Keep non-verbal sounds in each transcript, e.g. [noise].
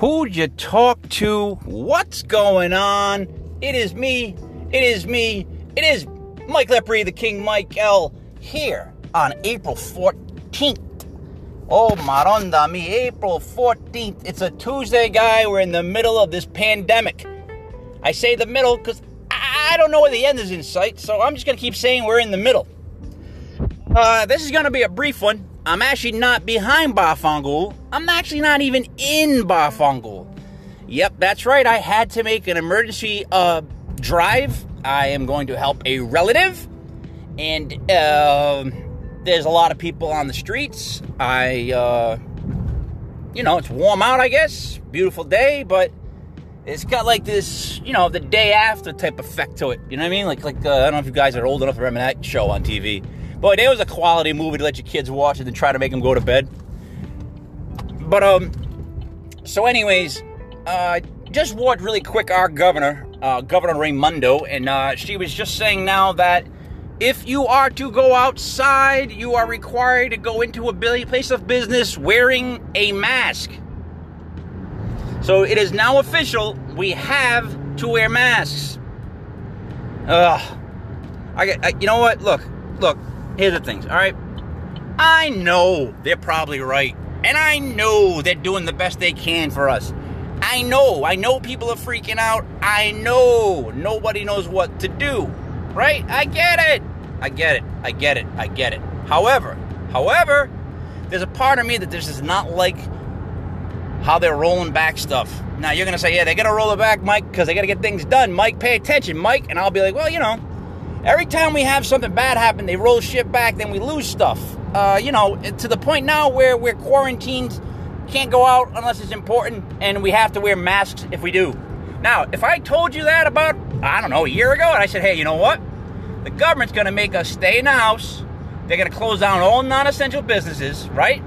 Who'd you talk to? What's going on? It is me. It is me. It is Mike Lepre, the King Mike L, here on April 14th. Oh, Maronda, me, April 14th. It's a Tuesday, guy. We're in the middle of this pandemic. I say the middle because I don't know where the end is in sight, so I'm just going to keep saying we're in the middle. Uh, this is going to be a brief one. I'm actually not behind Bar Fongool. I'm actually not even in Bar Fongool. Yep, that's right. I had to make an emergency uh, drive. I am going to help a relative, and uh, there's a lot of people on the streets. I, uh, you know, it's warm out, I guess. Beautiful day, but it's got like this, you know, the day after type effect to it. You know what I mean? Like, like uh, I don't know if you guys are old enough to remember that show on TV. Boy, there was a quality movie to let your kids watch and then try to make them go to bed. But um, so anyways, uh, just watched really quick our governor, uh, Governor Raimondo, and uh, she was just saying now that if you are to go outside, you are required to go into a place of business wearing a mask. So it is now official. We have to wear masks. Ugh. I, I you know what? Look, look here's the things, all right? I know they're probably right. And I know they're doing the best they can for us. I know. I know people are freaking out. I know nobody knows what to do. Right? I get it. I get it. I get it. I get it. However, however, there's a part of me that this is not like how they're rolling back stuff. Now you're gonna say, yeah, they gotta roll it back, Mike, because they gotta get things done. Mike, pay attention, Mike. And I'll be like, well, you know, Every time we have something bad happen, they roll shit back, then we lose stuff. Uh, you know, to the point now where we're quarantined, can't go out unless it's important, and we have to wear masks if we do. Now, if I told you that about, I don't know, a year ago, and I said, hey, you know what? The government's gonna make us stay in the house, they're gonna close down all non essential businesses, right?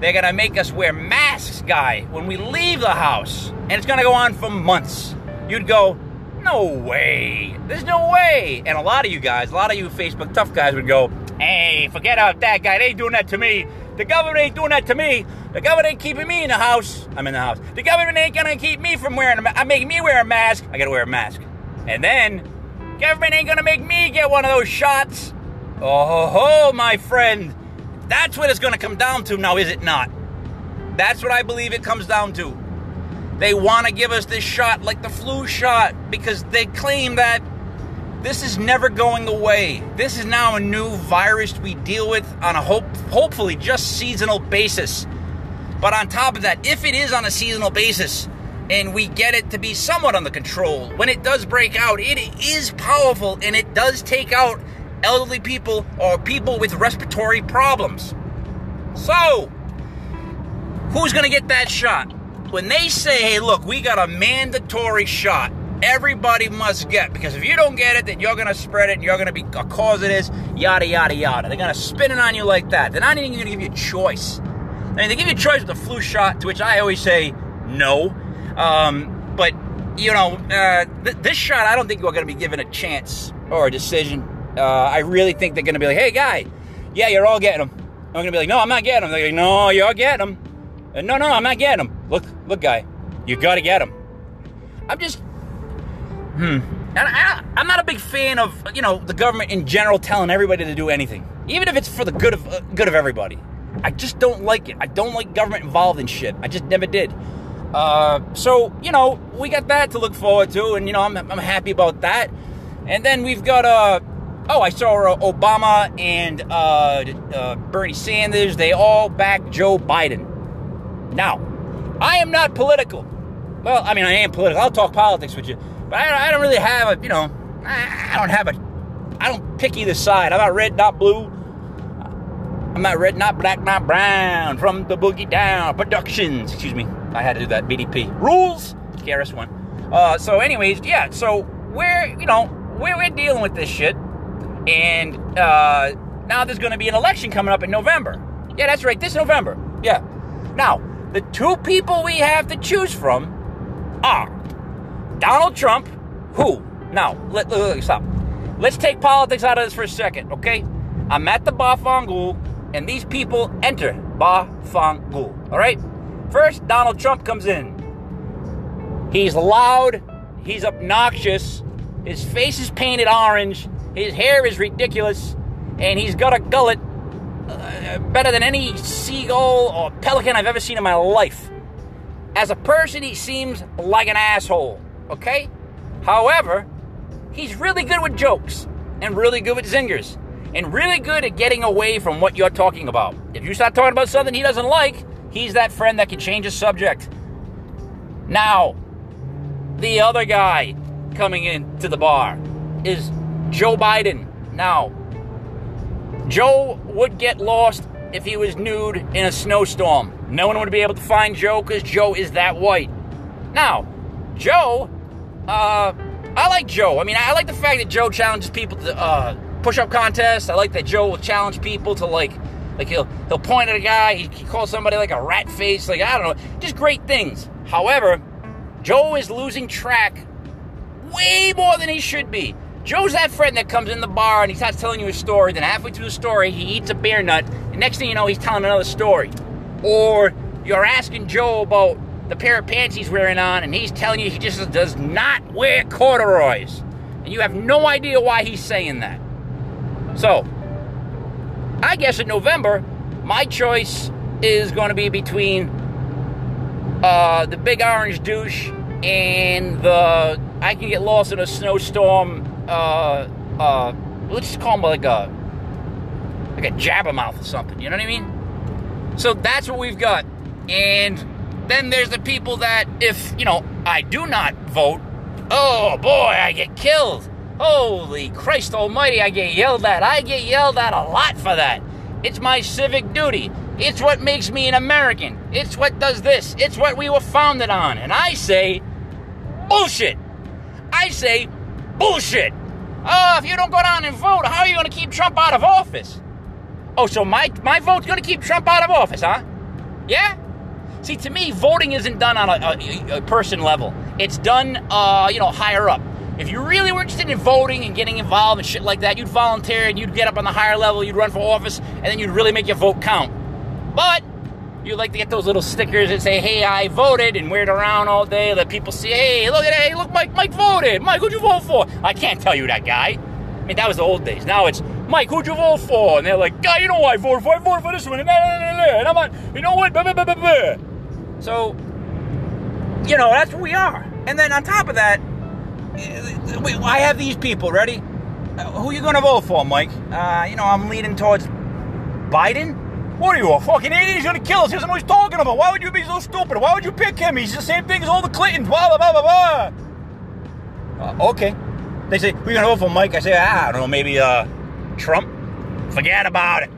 They're gonna make us wear masks, guy, when we leave the house, and it's gonna go on for months. You'd go, no way. There's no way. And a lot of you guys, a lot of you Facebook tough guys would go, hey, forget about that guy. They ain't doing that to me. The government ain't doing that to me. The government ain't keeping me in the house. I'm in the house. The government ain't gonna keep me from wearing a mask. I'm making me wear a mask. I gotta wear a mask. And then, government ain't gonna make me get one of those shots. Oh, ho, ho, my friend. That's what it's gonna come down to now, is it not? That's what I believe it comes down to. They want to give us this shot like the flu shot because they claim that this is never going away. This is now a new virus we deal with on a hope, hopefully just seasonal basis. But on top of that, if it is on a seasonal basis and we get it to be somewhat under control, when it does break out, it is powerful and it does take out elderly people or people with respiratory problems. So, who's going to get that shot? When they say, hey, look, we got a mandatory shot, everybody must get, because if you don't get it, then you're going to spread it and you're going to be a cause of this, yada, yada, yada. They're going to spin it on you like that. They're not even going to give you a choice. I mean, they give you a choice with the flu shot, to which I always say no. Um, but, you know, uh, th- this shot, I don't think you're going to be given a chance or a decision. Uh, I really think they're going to be like, hey, guy, yeah, you're all getting them. I'm going to be like, no, I'm not getting them. They're like, no, you're getting them. Uh, no, no, I'm not getting them. Look, guy, you got to get him. I'm just, hmm. And I, I'm not a big fan of you know the government in general telling everybody to do anything, even if it's for the good of uh, good of everybody. I just don't like it. I don't like government involved in shit. I just never did. Uh, so you know we got that to look forward to, and you know I'm I'm happy about that. And then we've got uh oh I saw uh, Obama and uh, uh, Bernie Sanders. They all back Joe Biden. Now, I am not political. Well, I mean, I am political. I'll talk politics with you, but I, I don't really have a, you know, I, I don't have a, I don't pick either side. I'm not red, not blue. I'm not red, not black, not brown. From the Boogie Down Productions. Excuse me. I had to do that. BDP. Rules. KRS-One. Uh, so, anyways, yeah. So, we're, you know, we're, we're dealing with this shit. And uh, now there's going to be an election coming up in November. Yeah, that's right. This November. Yeah. Now, the two people we have to choose from are Donald Trump, who, now, let, let, let, stop. Let's take politics out of this for a second, okay? I'm at the Bar Fongool, and these people enter Bar Fongool, all right? First, Donald Trump comes in. He's loud. He's obnoxious. His face is painted orange. His hair is ridiculous. And he's got a gullet uh, better than any seagull or pelican I've ever seen in my life. As a person, he seems like an asshole, okay? However, he's really good with jokes and really good with zingers and really good at getting away from what you're talking about. If you start talking about something he doesn't like, he's that friend that can change the subject. Now, the other guy coming into the bar is Joe Biden. Now, Joe would get lost if he was nude in a snowstorm. No one would be able to find Joe because Joe is that white. Now, Joe, uh, I like Joe. I mean, I like the fact that Joe challenges people to uh, push-up contests. I like that Joe will challenge people to like, like he'll he'll point at a guy. He, he calls somebody like a rat face. Like I don't know, just great things. However, Joe is losing track way more than he should be. Joe's that friend that comes in the bar and he starts telling you a story. Then halfway through the story, he eats a beer nut. And next thing you know, he's telling another story. Or you're asking Joe about the pair of pants he's wearing on, and he's telling you he just does not wear corduroys. And you have no idea why he's saying that. So, I guess in November, my choice is going to be between uh, the big orange douche and the I can get lost in a snowstorm. Uh, uh, let's just call him like a like a jabbermouth or something. You know what I mean? So that's what we've got. And then there's the people that, if you know, I do not vote, oh boy, I get killed. Holy Christ Almighty, I get yelled at. I get yelled at a lot for that. It's my civic duty. It's what makes me an American. It's what does this. It's what we were founded on. And I say, bullshit. I say, bullshit. Oh, if you don't go down and vote, how are you going to keep Trump out of office? Oh, so my, my vote's going to keep Trump out of office, huh? Yeah? See, to me, voting isn't done on a, a, a person level. It's done, uh, you know, higher up. If you really were interested in voting and getting involved and shit like that, you'd volunteer and you'd get up on the higher level, you'd run for office, and then you'd really make your vote count. But you like to get those little stickers that say, "Hey, I voted," and wear it around all day. Let people see, "Hey, look at hey, look, Mike, Mike voted. Mike, who'd you vote for?" I can't tell you that guy. I mean, that was the old days. Now it's Mike, who'd you vote for? And they're like, "Guy, you know who I voted for? I voted for this one." And, I'm like, you know what? So, you know, that's what we are. And then on top of that, I have these people ready. Who are you going to vote for, Mike? Uh, you know, I'm leaning towards Biden. What are you, a fucking idiot? He's gonna kill us. He doesn't know what he's talking about. Why would you be so stupid? Why would you pick him? He's the same thing as all the Clintons. Blah, blah, blah, blah, blah. Uh, okay. They say, we're gonna vote for Mike. I say, ah, I don't know, maybe uh, Trump? Forget about it.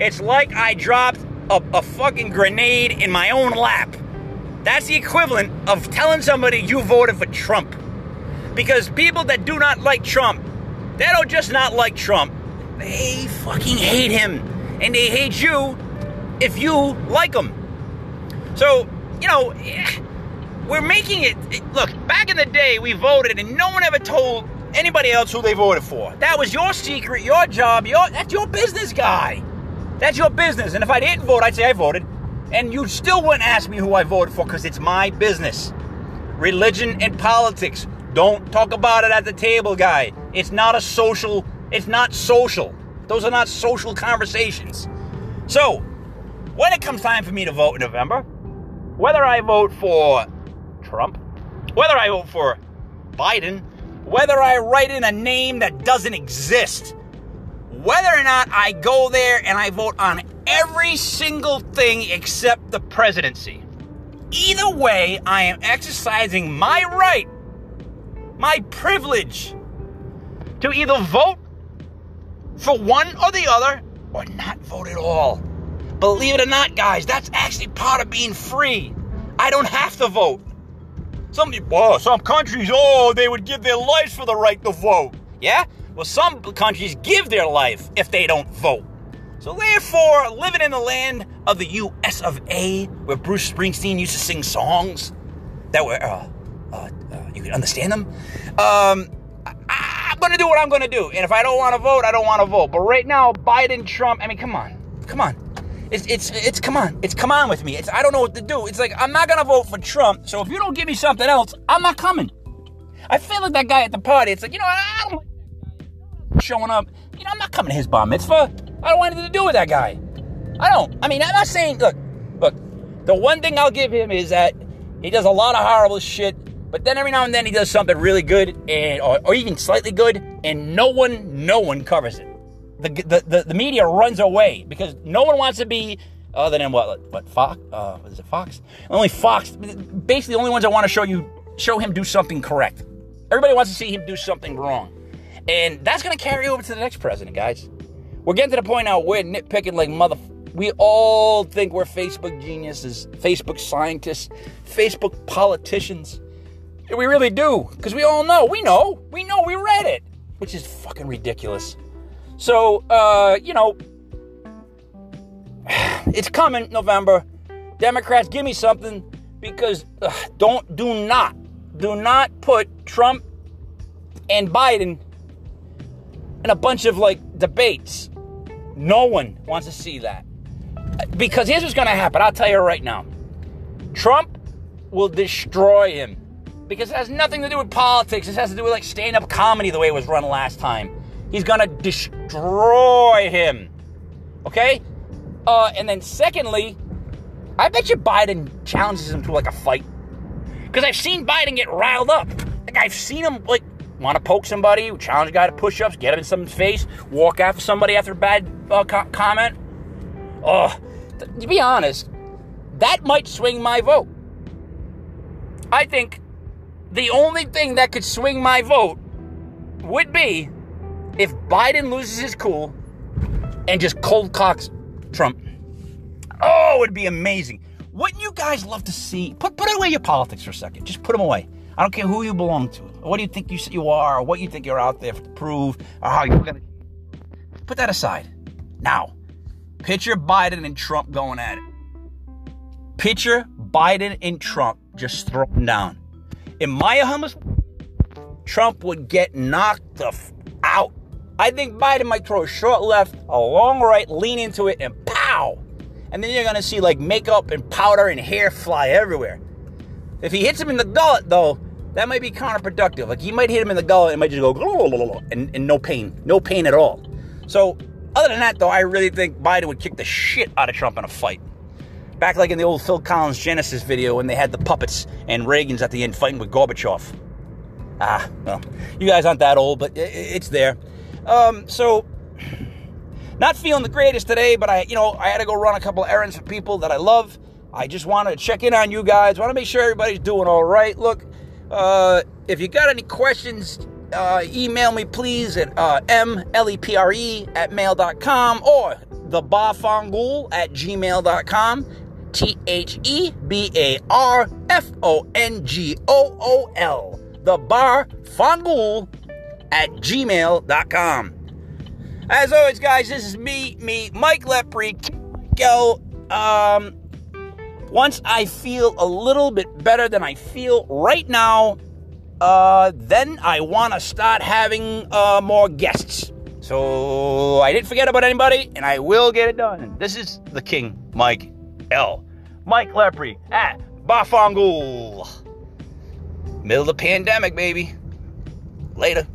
It's like I dropped a, a fucking grenade in my own lap. That's the equivalent of telling somebody you voted for Trump. Because people that do not like Trump, they don't just not like Trump, they fucking hate him. And they hate you if you like them. So, you know, eh, we're making it. Eh, look, back in the day, we voted and no one ever told anybody else who they voted for. That was your secret, your job, your that's your business guy. That's your business. And if I didn't vote, I'd say I voted. And you still wouldn't ask me who I voted for because it's my business. Religion and politics. Don't talk about it at the table, guy. It's not a social, it's not social. Those are not social conversations. So, when it comes time for me to vote in November, whether I vote for Trump, whether I vote for Biden, whether I write in a name that doesn't exist, whether or not I go there and I vote on every single thing except the presidency. Either way, I am exercising my right, my privilege, to either vote for one or the other or not vote at all. Believe it or not, guys, that's actually part of being free. I don't have to vote. Some oh, some countries, oh, they would give their lives for the right to vote. Yeah? Well, some countries give their life if they don't vote. So therefore, living in the land of the U.S. of A., where Bruce Springsteen used to sing songs that were, uh, uh, uh, you can understand them, um, Am going to do what I'm going to do. And if I don't want to vote, I don't want to vote. But right now, Biden, Trump, I mean, come on. Come on. It's, it's, it's, come on. It's come on with me. It's, I don't know what to do. It's like, I'm not going to vote for Trump. So if you don't give me something else, I'm not coming. I feel like that guy at the party. It's like, you know, what, I don't like showing up. You know, I'm not coming to his bar mitzvah. I don't want anything to do with that guy. I don't. I mean, I'm not saying, look, look, the one thing I'll give him is that he does a lot of horrible shit, but then every now and then he does something really good and or, or even slightly good, and no one, no one covers it. The, the, the, the media runs away because no one wants to be other than what what Fox uh is it Fox? Only Fox basically the only ones that want to show you show him do something correct. Everybody wants to see him do something wrong. And that's going to carry over to the next president, guys. We're getting to the point now we're nitpicking like mother. We all think we're Facebook geniuses, Facebook scientists, Facebook politicians. We really do, because we all know. We know. We know. We read it, which is fucking ridiculous. So, uh, you know, [sighs] it's coming November. Democrats, give me something because ugh, don't do not do not put Trump and Biden in a bunch of like debates. No one wants to see that. Because here's what's going to happen. I'll tell you right now. Trump will destroy him. Because it has nothing to do with politics. This has to do with like stand up comedy the way it was run last time. He's to destroy him. Okay? Uh, and then secondly, I bet you Biden challenges him to like a fight. Because I've seen Biden get riled up. Like I've seen him like want to poke somebody, challenge a guy to push-ups, get him in someone's face, walk after somebody after a bad uh, co- comment. Th- to be honest, that might swing my vote. I think the only thing that could swing my vote would be if Biden loses his cool and just cold cocks Trump. Oh, it would be amazing. Wouldn't you guys love to see? Put put away your politics for a second. Just put them away. I don't care who you belong to, what do you think you you are, or what you think you're out there to prove, or how you're gonna. Put that aside. Now, picture Biden and Trump going at it. Picture Biden and Trump just throwing down. In my humble, Trump would get knocked the f- out. I think Biden might throw a short left, a long right, lean into it, and pow and then you're gonna see like makeup and powder and hair fly everywhere. If he hits him in the gullet, though, that might be counterproductive. Like he might hit him in the gullet and might just go and, and no pain, no pain at all. So other than that, though, I really think Biden would kick the shit out of Trump in a fight. Back like in the old Phil Collins Genesis video when they had the puppets and Reagan's at the end fighting with Gorbachev. Ah, well, you guys aren't that old, but it's there. Um, so not feeling the greatest today, but I, you know, I had to go run a couple errands for people that I love. I just wanted to check in on you guys. Want to make sure everybody's doing all right. Look, uh, if you got any questions, uh, email me please at uh, mlepre at mail.com or thebarfongool at gmail.com. T H E B A R F O N G O O L. The bar fongool at gmail.com. As always, guys, this is me, me, Mike Lepre. Go. Um, once I feel a little bit better than I feel right now, uh, then I want to start having uh, more guests. So I didn't forget about anybody, and I will get it done. This is the King, Mike L. Mike Lepre at Bar Fongool. Middle of the pandemic, baby. Later.